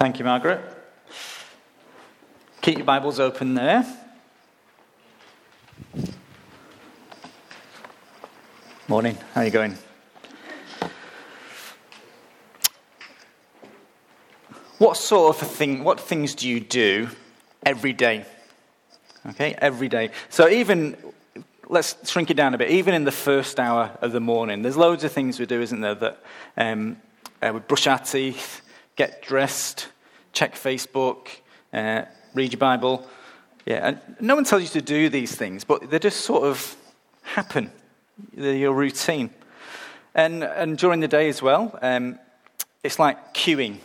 Thank you, Margaret. Keep your Bibles open there. Morning. How are you going? What sort of thing? What things do you do every day? Okay, every day. So even let's shrink it down a bit. Even in the first hour of the morning, there's loads of things we do, isn't there? That um, uh, we brush our teeth, get dressed, check Facebook, uh, read your Bible. Yeah, and no one tells you to do these things, but they just sort of happen. They're your routine. And, and during the day as well, um, it's like queuing.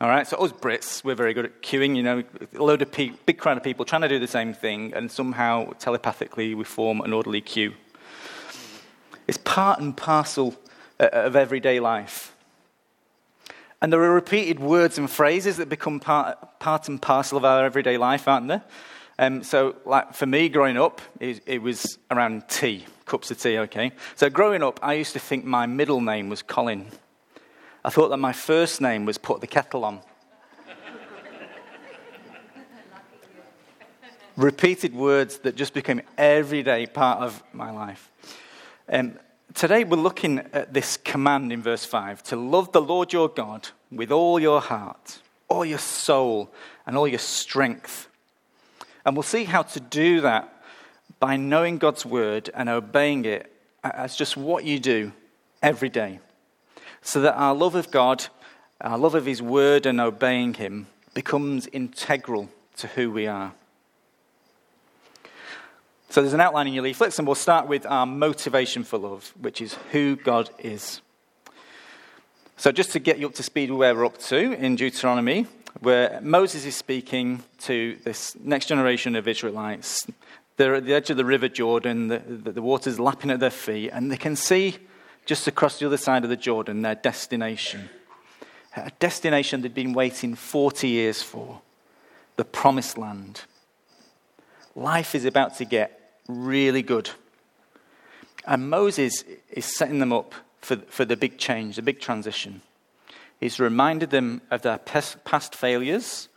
All right, so us Brits, we're very good at queuing. You know, a load of pe- big crowd of people trying to do the same thing, and somehow telepathically we form an orderly queue. It's part and parcel uh, of everyday life. And there are repeated words and phrases that become part, part and parcel of our everyday life, aren't there? Um, so, like for me, growing up, it, it, was around tea, cups of tea, okay? So, growing up, I used to think my middle name was Colin. I thought that my first name was Put the Kettle On. Repeated words that just became everyday part of my life. Um, today we're looking at this command in verse 5 to love the Lord your God with all your heart, all your soul, and all your strength. And we'll see how to do that by knowing God's word and obeying it as just what you do every day. So that our love of God, our love of His word, and obeying Him becomes integral to who we are. So there's an outline in your leaflets, and we'll start with our motivation for love, which is who God is. So, just to get you up to speed where we're up to in Deuteronomy, where Moses is speaking to this next generation of Israelites. They're at the edge of the river Jordan, the, the, the water's lapping at their feet, and they can see just across the other side of the Jordan their destination. A destination they'd been waiting 40 years for the promised land. Life is about to get really good. And Moses is setting them up for, for the big change, the big transition. He's reminded them of their past failures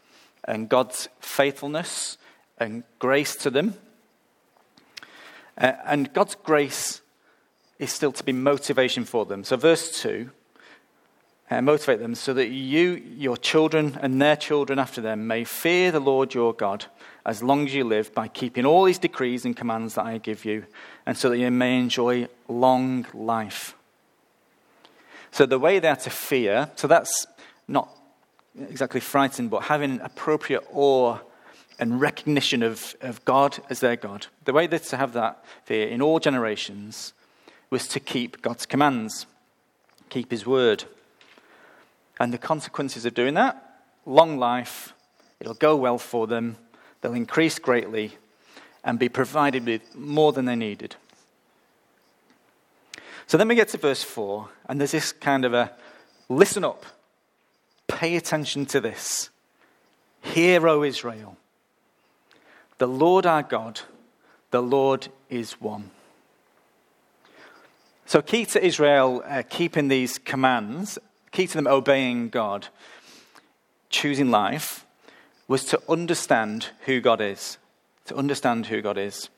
and God's faithfulness and grace to them. Uh, and God's grace is still to be motivation for them. So, verse 2 uh, motivate them so that you, your children, and their children after them may fear the Lord your God as long as you live by keeping all these decrees and commands that I give you, and so that you may enjoy long life. So, the way they are to fear, so that's not exactly frightened, but having appropriate awe and recognition of, of God as their God. The way they're to have that fear in all generations was to keep God's commands, keep his word. And the consequences of doing that long life, it'll go well for them, they'll increase greatly, and be provided with more than they needed. So then we get to verse 4, and there's this kind of a listen up, pay attention to this. Hear, O Israel, the Lord our God, the Lord is one. So, key to Israel uh, keeping these commands, key to them obeying God, choosing life, was to understand who God is. To understand who God is.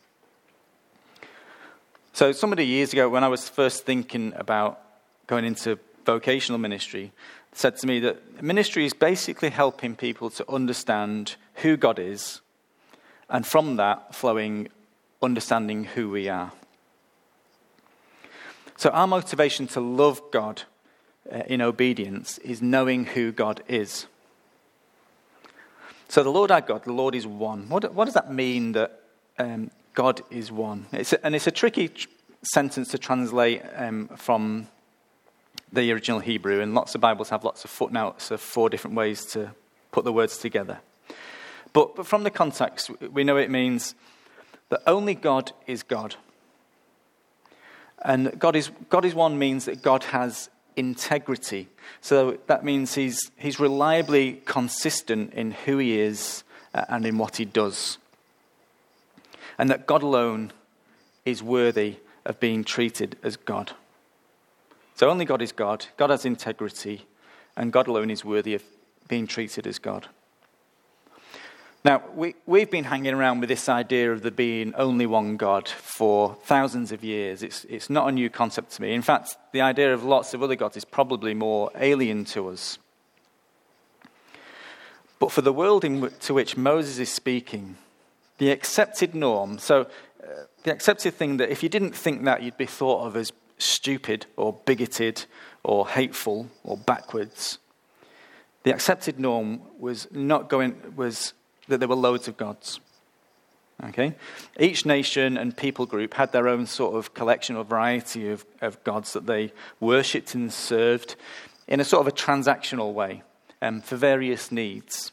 So, somebody years ago, when I was first thinking about going into vocational ministry, said to me that ministry is basically helping people to understand who God is, and from that flowing understanding who we are. So, our motivation to love God uh, in obedience is knowing who God is. So, the Lord our God, the Lord is one. What, what does that mean that um, God is one. It's a, and it's a tricky tr- sentence to translate um, from the original Hebrew, and lots of Bibles have lots of footnotes of four different ways to put the words together. But, but from the context, we know it means that only God is God. And God is, God is one means that God has integrity. So that means he's, he's reliably consistent in who he is uh, and in what he does and that God alone is worthy of being treated as God. So only God is God, God has integrity, and God alone is worthy of being treated as God. Now, we, we've been hanging around with this idea of there being only one God for thousands of years. It's, it's not a new concept to me. In fact, the idea of lots of other gods is probably more alien to us. But for the world w- to which Moses is speaking, the accepted norm, so uh, the accepted thing that if you didn't think that, you'd be thought of as stupid or bigoted or hateful or backwards. The accepted norm was not going, was that there were loads of gods. Okay? Each nation and people group had their own sort of collection or variety of, of gods that they worshipped and served in a sort of a transactional way um, for various needs.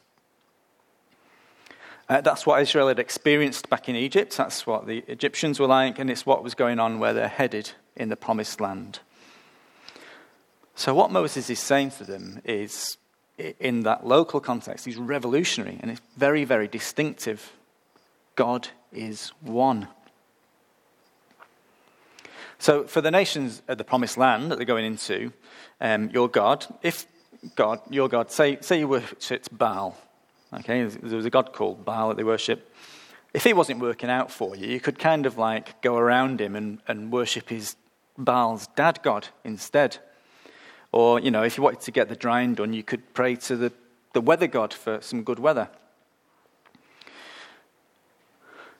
Uh, that's what Israel had experienced back in Egypt. That's what the Egyptians were like, and it's what was going on where they're headed in the promised land. So, what Moses is saying to them is in that local context, he's revolutionary and it's very, very distinctive. God is one. So, for the nations of the promised land that they're going into, um, your God, if God, your God, say, say you worshipped Baal, okay, there was a God called Baal that they worship. If he wasn't working out for you, you could kind of like go around him and, and worship his Baal's dad God instead. Or, you know, if you wanted to get the drying done, you could pray to the, the weather god for some good weather.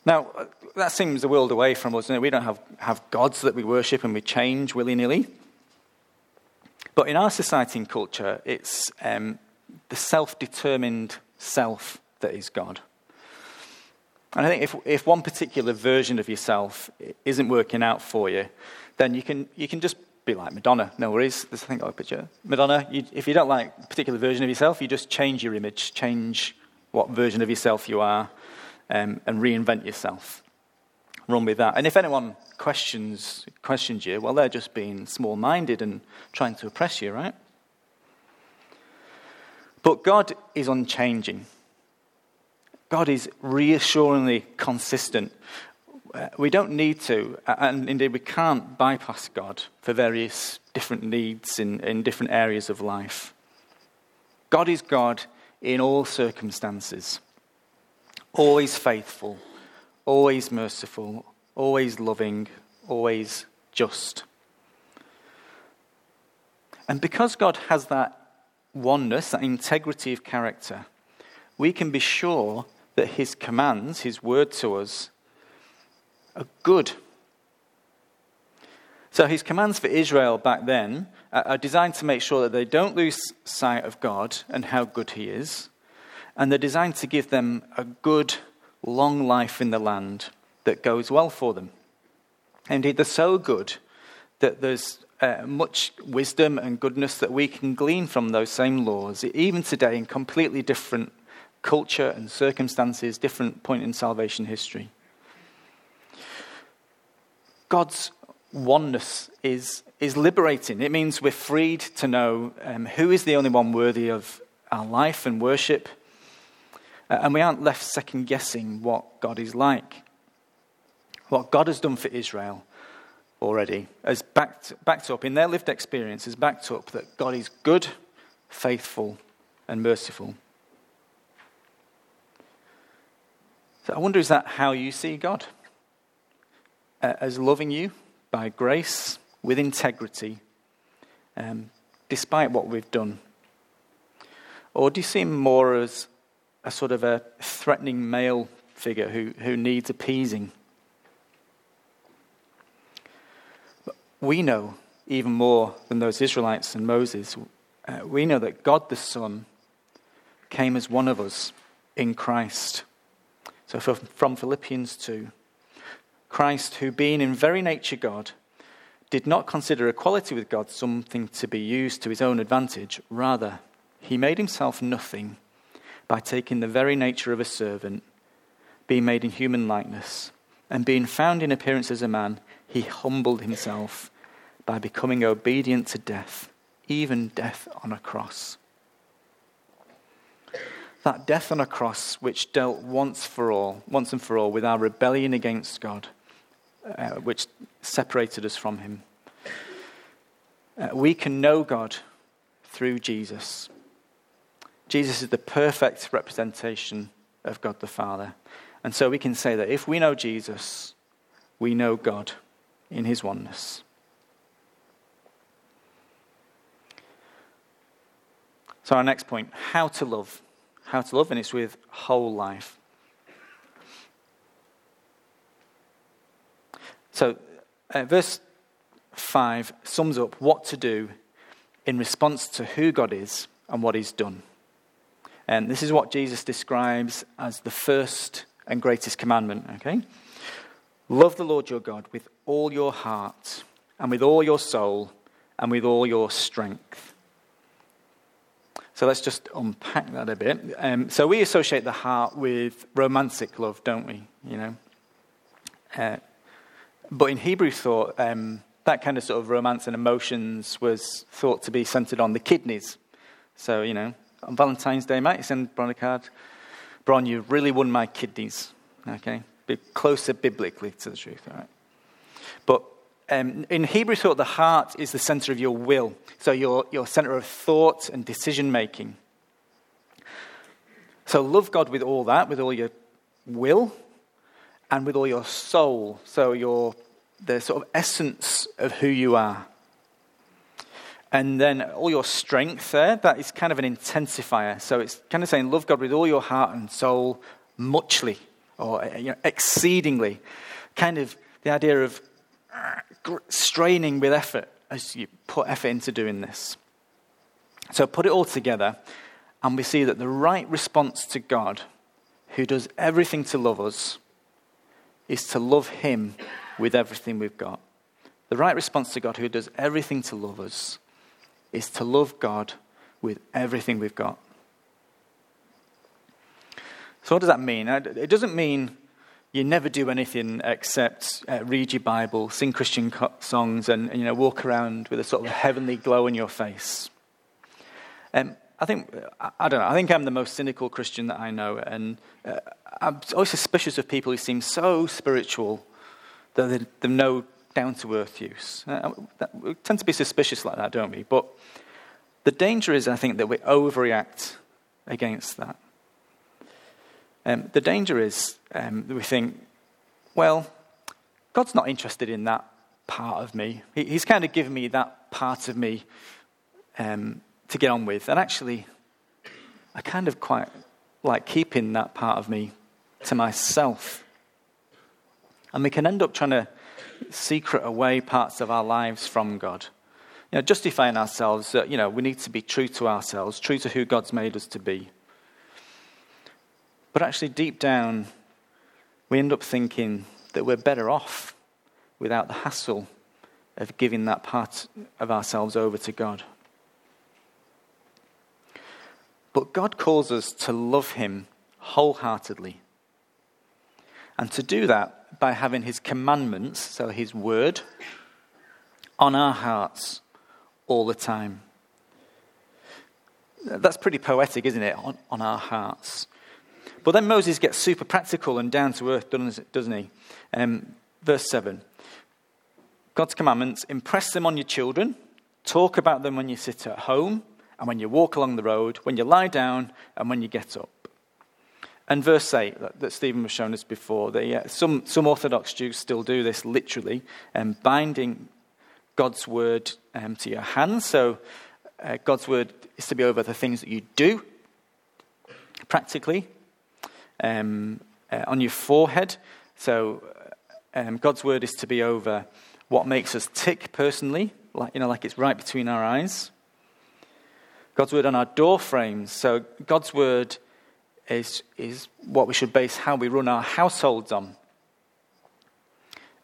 Now, that seems a world away from us. We don't have, have gods that we worship and we change willy nilly. But in our society and culture, it's um, the self determined self that is God. And I think if, if one particular version of yourself isn't working out for you, then you can, you can just be like Madonna. No worries. There's a thing got a picture. Madonna, you, if you don't like a particular version of yourself, you just change your image, change what version of yourself you are, um, and reinvent yourself. Run with that. And if anyone questions, questions you, well, they're just being small minded and trying to oppress you, right? But God is unchanging. God is reassuringly consistent. Uh, we don't need to, and indeed we can't bypass God for various different needs in, in different areas of life. God is God in all circumstances, always faithful, always merciful, always loving, always just. And because God has that oneness, that integrity of character, we can be sure that His commands, His word to us, are good. So his commands for Israel back then are designed to make sure that they don't lose sight of God and how good he is. And they're designed to give them a good, long life in the land that goes well for them. Indeed, they're so good that there's uh, much wisdom and goodness that we can glean from those same laws, even today in completely different culture and circumstances, different point in salvation history. God's oneness is, is liberating. It means we're freed to know um, who is the only one worthy of our life and worship. Uh, and we aren't left second guessing what God is like. What God has done for Israel already has backed, backed up, in their lived experience, has backed up that God is good, faithful, and merciful. So I wonder is that how you see God? Uh, as loving you by grace with integrity, um, despite what we've done? Or do you see him more as a sort of a threatening male figure who, who needs appeasing? But we know even more than those Israelites and Moses. Uh, we know that God the Son came as one of us in Christ. So from Philippians 2. Christ, who being in very nature God, did not consider equality with God something to be used to his own advantage. Rather, he made himself nothing by taking the very nature of a servant, being made in human likeness, and being found in appearance as a man, he humbled himself by becoming obedient to death, even death on a cross. That death on a cross which dealt once for all, once and for all with our rebellion against God uh, which separated us from Him. Uh, we can know God through Jesus. Jesus is the perfect representation of God the Father. And so we can say that if we know Jesus, we know God in his oneness. So, our next point how to love. How to love, and it's with whole life. So, uh, verse 5 sums up what to do in response to who God is and what He's done. And this is what Jesus describes as the first and greatest commandment, okay? Love the Lord your God with all your heart, and with all your soul, and with all your strength. So let's just unpack that a bit. Um, so we associate the heart with romantic love, don't we? You know, uh, but in Hebrew thought, um, that kind of sort of romance and emotions was thought to be centered on the kidneys. So you know, on Valentine's Day, mate, you send Bron a card. Bron, you really won my kidneys. Okay, be closer biblically to the truth. All right, but um, in Hebrew thought, the heart is the center of your will, so your, your center of thought and decision making. So love God with all that, with all your will, and with all your soul, so your the sort of essence of who you are. And then all your strength there, that is kind of an intensifier. So it's kind of saying, love God with all your heart and soul, muchly, or you know, exceedingly. Kind of the idea of straining with effort as you put effort into doing this. So put it all together, and we see that the right response to God, who does everything to love us, is to love Him with everything we've got. The right response to God, who does everything to love us, is to love God with everything we've got. So, what does that mean? It doesn't mean you never do anything except uh, read your Bible, sing Christian songs, and, and, you know walk around with a sort of heavenly glow in your face. Um, I think I, don't know. I think I'm the most cynical Christian that I know, and uh, I'm always suspicious of people who seem so spiritual that they, they know down to earth use. Uh, that, we tend to be suspicious like that, don't we? But the danger is, I think, that we overreact against that. Um, the danger is um, that we think, well, God's not interested in that part of me. He, he's kind of given me that part of me um, to get on with. And actually, I kind of quite like keeping that part of me to myself. And we can end up trying to secret away parts of our lives from God. You know, justifying ourselves that, you know, we need to be true to ourselves, true to who God's made us to be. But actually, deep down, we end up thinking that we're better off without the hassle of giving that part of ourselves over to God. But God calls us to love Him wholeheartedly. And to do that by having His commandments, so His word, on our hearts all the time. That's pretty poetic, isn't it? On, on our hearts. But then Moses gets super practical and down to earth, doesn't he? Um, verse 7 God's commandments impress them on your children, talk about them when you sit at home and when you walk along the road, when you lie down and when you get up. And verse 8 that, that Stephen was showing us before, uh, some, some Orthodox Jews still do this literally, um, binding God's word um, to your hands. So uh, God's word is to be over the things that you do, practically, um, uh, on your forehead. So um, God's word is to be over what makes us tick personally, like, you know, like it's right between our eyes. God's word on our door frames. So God's word is, is what we should base how we run our households on.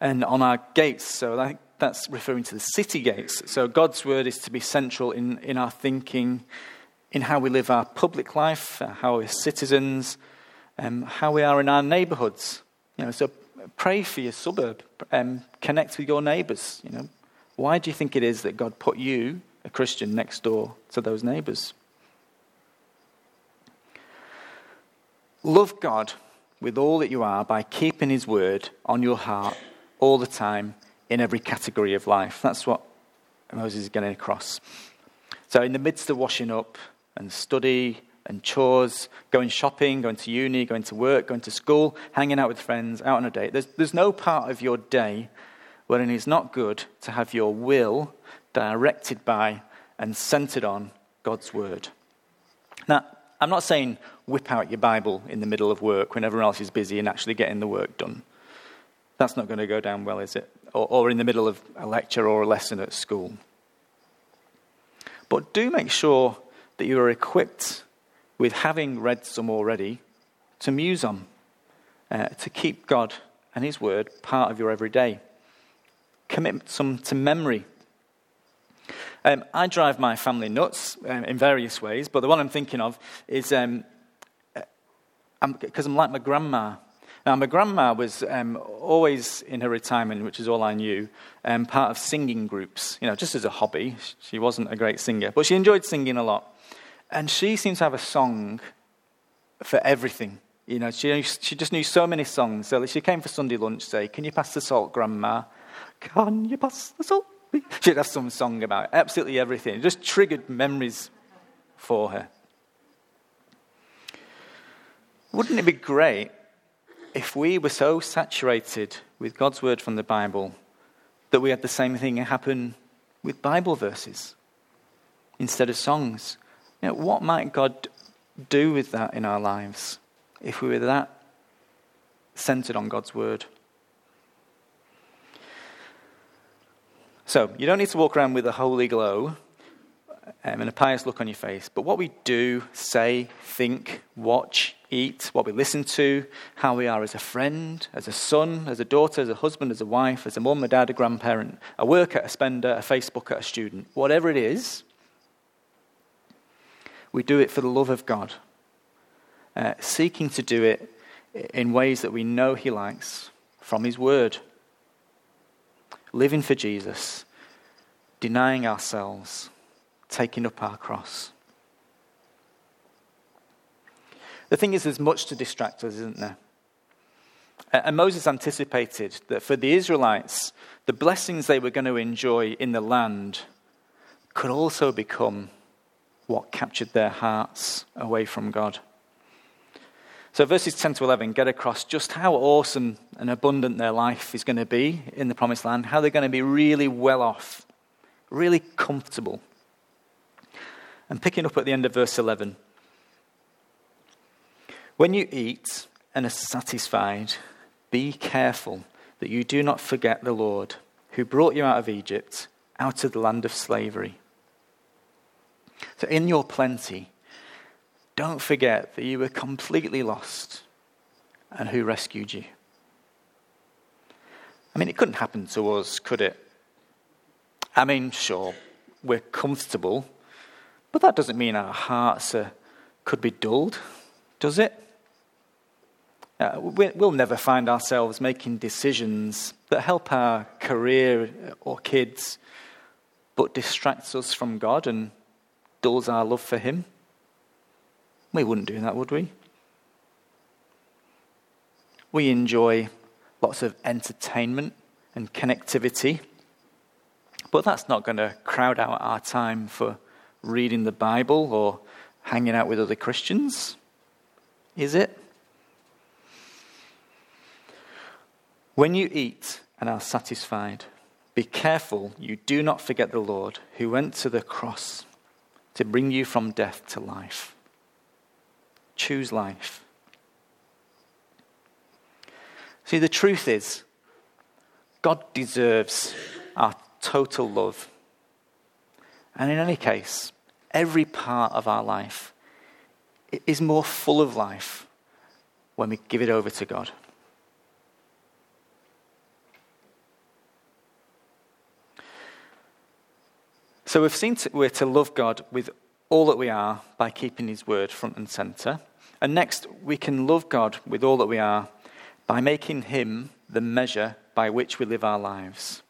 And on our gates. So think that's referring to the city gates. So God's word is to be central in, in our thinking, in how we live our public life, how we're citizens, um, how we are in our neighbourhoods. You know, so pray for your suburb, um, connect with your neighbours. You know, why do you think it is that God put you, a Christian, next door to those neighbours? Love God with all that you are by keeping His word on your heart all the time in every category of life. That's what Moses is getting across. So, in the midst of washing up and study and chores, going shopping, going to uni, going to work, going to school, hanging out with friends, out on a date. There's, there's no part of your day wherein it's not good to have your will directed by and centered on God's word. Now, I'm not saying whip out your Bible in the middle of work when everyone else is busy and actually getting the work done. That's not going to go down well, is it? Or, or in the middle of a lecture or a lesson at school. But do make sure that you are equipped with having read some already to muse on, uh, to keep God and His Word part of your everyday. Commit some to memory. Um, I drive my family nuts um, in various ways, but the one I'm thinking of is because um, uh, I'm, I'm like my grandma. Now, my grandma was um, always in her retirement, which is all I knew, um, part of singing groups, you know, just as a hobby. She wasn't a great singer, but she enjoyed singing a lot. And she seems to have a song for everything. You know, she, she just knew so many songs. So she came for Sunday lunch, say, Can you pass the salt, Grandma? Can you pass the salt? She'd have some song about it. absolutely everything. It just triggered memories for her. Wouldn't it be great if we were so saturated with God's word from the Bible that we had the same thing happen with Bible verses instead of songs? You know, what might God do with that in our lives if we were that centered on God's word? So, you don't need to walk around with a holy glow um, and a pious look on your face, but what we do, say, think, watch, eat, what we listen to, how we are as a friend, as a son, as a daughter, as a husband, as a wife, as a mum, a dad, a grandparent, a worker, a spender, a Facebooker, a student, whatever it is, we do it for the love of God, uh, seeking to do it in ways that we know He likes from His Word. Living for Jesus, denying ourselves, taking up our cross. The thing is, there's much to distract us, isn't there? And Moses anticipated that for the Israelites, the blessings they were going to enjoy in the land could also become what captured their hearts away from God. So, verses 10 to 11 get across just how awesome and abundant their life is going to be in the promised land, how they're going to be really well off, really comfortable. And picking up at the end of verse 11 When you eat and are satisfied, be careful that you do not forget the Lord who brought you out of Egypt, out of the land of slavery. So, in your plenty, don't forget that you were completely lost and who rescued you. I mean, it couldn't happen to us, could it? I mean, sure, we're comfortable, but that doesn't mean our hearts are, could be dulled, does it? Uh, we'll never find ourselves making decisions that help our career or kids, but distracts us from God and dulls our love for Him? We wouldn't do that, would we? We enjoy lots of entertainment and connectivity, but that's not going to crowd out our time for reading the Bible or hanging out with other Christians, is it? When you eat and are satisfied, be careful you do not forget the Lord who went to the cross to bring you from death to life. Choose life. See, the truth is, God deserves our total love. And in any case, every part of our life is more full of life when we give it over to God. So we've seen to, we're to love God with all that we are by keeping His word front and center. And next, we can love God with all that we are by making Him the measure by which we live our lives,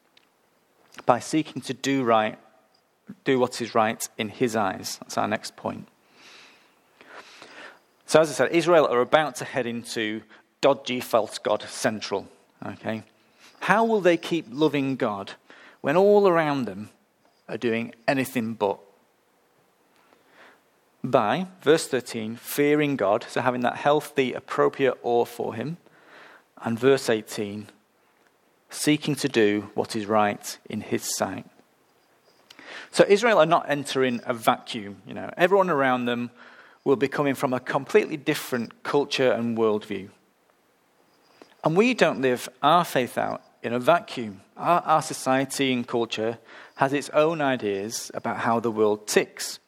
by seeking to do right, do what is right in His eyes. That's our next point. So, as I said, Israel are about to head into dodgy false God central. Okay? How will they keep loving God when all around them are doing anything but. By, verse 13, fearing God, so having that healthy, appropriate awe for Him, and verse 18, seeking to do what is right in His sight. So Israel are not entering a vacuum. You know, everyone around them will be coming from a completely different culture and worldview. And we don't live our faith out in a vacuum. Our, our society and culture has its own ideas about how the world ticks.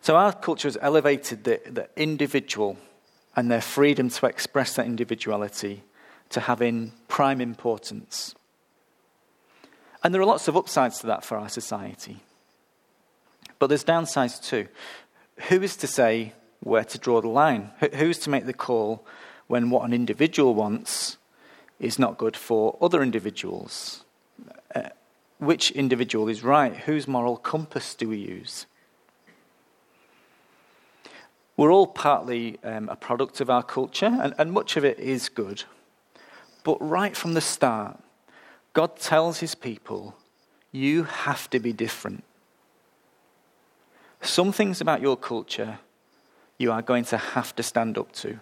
So our culture has elevated the, the individual and their freedom to express that individuality to having prime importance. And there are lots of upsides to that for our society. But there's downsides too. Who is to say where to draw the line? Who's to make the call when what an individual wants is not good for other individuals? Uh, which individual is right? Whose moral compass do we use? We're all partly um, a product of our culture, and, and much of it is good. But right from the start, God tells his people, you have to be different. Some things about your culture you are going to have to stand up to.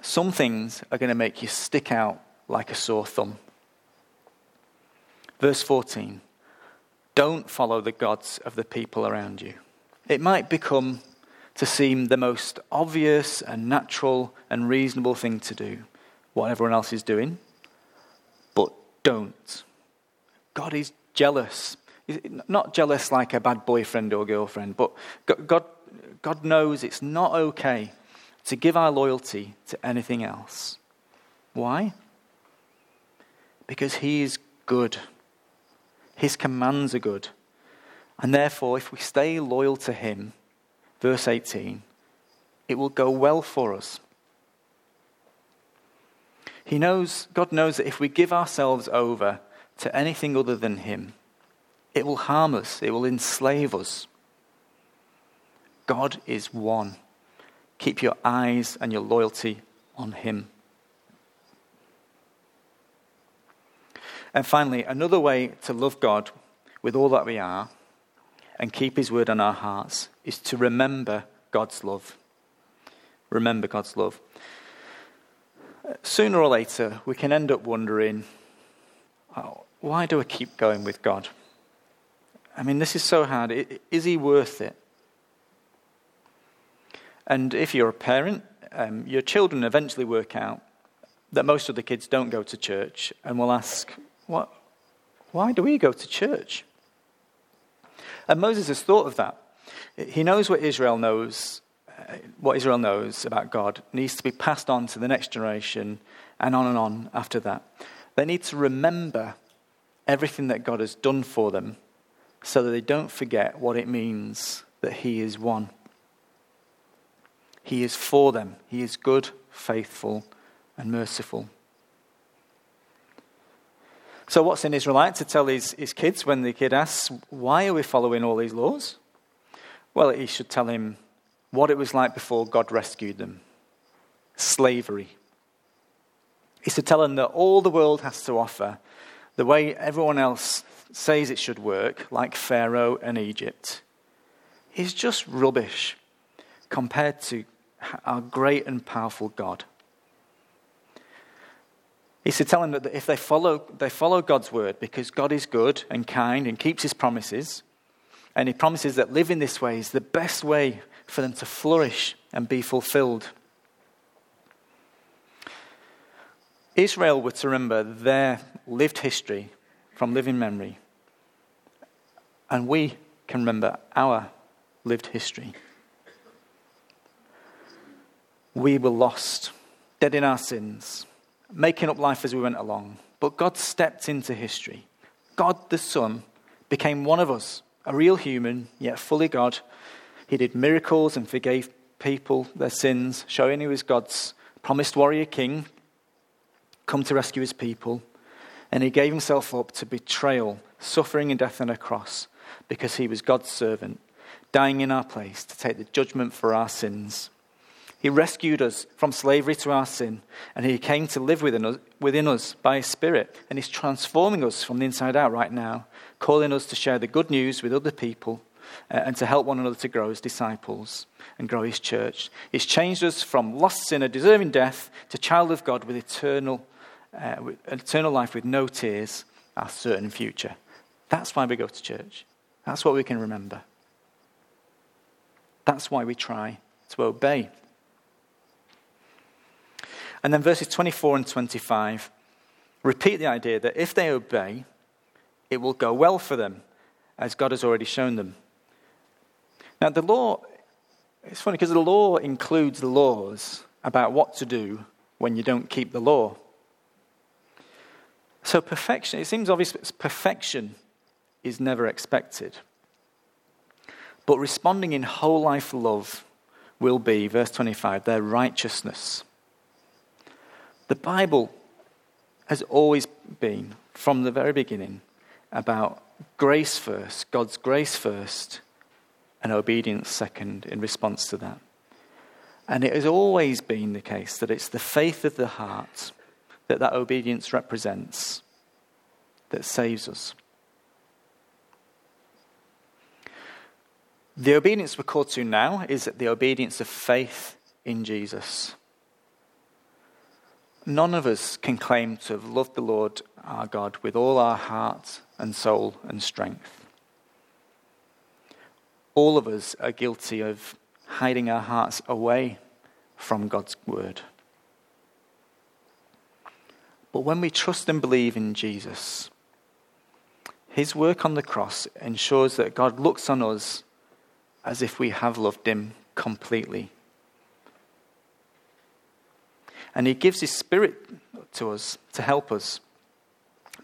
Some things are going to make you stick out like a sore thumb. Verse 14 Don't follow the gods of the people around you. It might become to seem the most obvious and natural and reasonable thing to do, what everyone else is doing, but don't. God is jealous. Not jealous like a bad boyfriend or girlfriend, but God, God knows it's not okay to give our loyalty to anything else. Why? Because He is good. His commands are good. And therefore, if we stay loyal to Him, verse 18, it will go well for us. He knows, God knows that if we give ourselves over to anything other than Him, it will harm us, it will enslave us. God is one. Keep your eyes and your loyalty on Him. And finally, another way to love God with all that we are and keep His word on our hearts is to remember God's love. Remember God's love. Sooner or later, we can end up wondering oh, why do I keep going with God? I mean, this is so hard. Is He worth it? And if you're a parent, um, your children eventually work out that most of the kids don't go to church and will ask, what, why do we go to church? And Moses has thought of that. He knows what Israel knows, uh, what Israel knows about God needs to be passed on to the next generation and on and on after that. They need to remember everything that God has done for them so that they don't forget what it means that He is one. He is for them, He is good, faithful, and merciful. So, what's an Israelite to tell his, his kids when the kid asks, Why are we following all these laws? Well, he should tell him what it was like before God rescued them slavery. He to tell him that all the world has to offer, the way everyone else says it should work, like Pharaoh and Egypt, is just rubbish compared to our great and powerful God. He said, tell them that if they follow, they follow God's word because God is good and kind and keeps his promises, and he promises that living this way is the best way for them to flourish and be fulfilled. Israel were to remember their lived history from living memory, and we can remember our lived history. We were lost, dead in our sins making up life as we went along. But God stepped into history. God the Son became one of us, a real human, yet fully God. He did miracles and forgave people their sins, showing he was God's promised warrior king, come to rescue his people. And he gave himself up to betrayal, suffering, and death on a cross because he was God's servant, dying in our place to take the judgment for our sins. He rescued us from slavery to our sin, and He came to live within us, within us by His Spirit, and He's transforming us from the inside out right now, calling us to share the good news with other people uh, and to help one another to grow as disciples and grow His church. He's changed us from lost sinner deserving death to child of God with eternal, uh, with eternal life with no tears, our certain future. That's why we go to church. That's what we can remember. That's why we try to obey. And then verses 24 and 25 repeat the idea that if they obey, it will go well for them, as God has already shown them. Now, the law, it's funny because the law includes laws about what to do when you don't keep the law. So, perfection, it seems obvious perfection is never expected. But responding in whole life love will be, verse 25, their righteousness. The Bible has always been, from the very beginning, about grace first, God's grace first, and obedience second in response to that. And it has always been the case that it's the faith of the heart that that obedience represents that saves us. The obedience we're called to now is the obedience of faith in Jesus. None of us can claim to have loved the Lord our God with all our heart and soul and strength. All of us are guilty of hiding our hearts away from God's word. But when we trust and believe in Jesus, his work on the cross ensures that God looks on us as if we have loved him completely and He gives His Spirit to us to help us,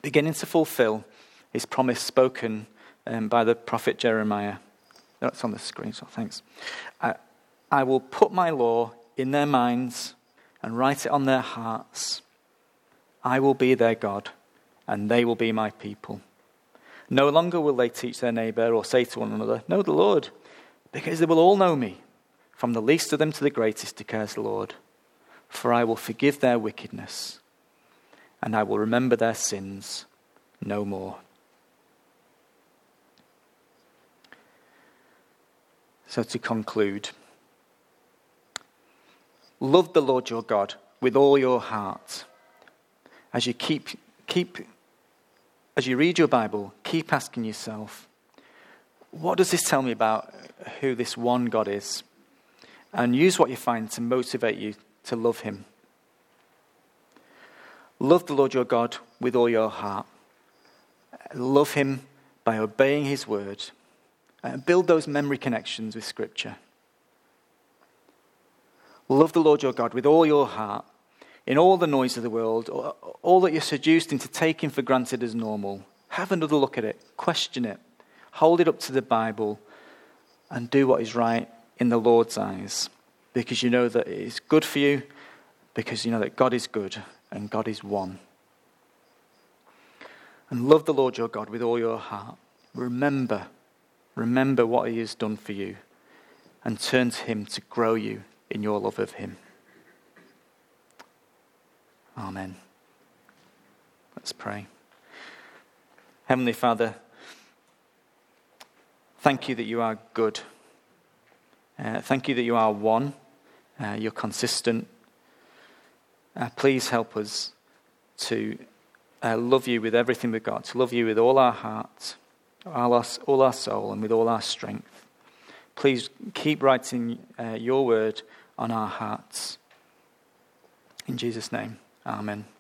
beginning to fulfill His promise spoken um, by the prophet Jeremiah. That's on the screen, so thanks. I, I will put my law in their minds and write it on their hearts. I will be their God, and they will be my people. No longer will they teach their neighbor or say to one another, Know the Lord, because they will all know me, from the least of them to the greatest, declares the Lord for I will forgive their wickedness, and I will remember their sins no more. So, to conclude, love the Lord your God with all your heart. As you keep, keep, as you read your Bible, keep asking yourself, what does this tell me about who this one God is? And use what you find to motivate you to love him. Love the Lord your God with all your heart. Love him by obeying his word. And uh, build those memory connections with Scripture. Love the Lord your God with all your heart, in all the noise of the world, all that you're seduced into taking for granted as normal. Have another look at it, question it, hold it up to the Bible, and do what is right in the Lord's eyes because you know that it is good for you, because you know that God is good and God is one. And love the Lord your God with all your heart. Remember, remember what he has done for you, and turn to him to grow you in your love of him. Amen. Let's pray. Heavenly Father, thank you that you are good. Uh, thank you that you are one. Uh, you're consistent. Uh, please help us to uh, love you with everything we've got, to love you with all our heart, all our, all our soul, and with all our strength. Please keep writing uh, your word on our hearts. In Jesus' name, amen.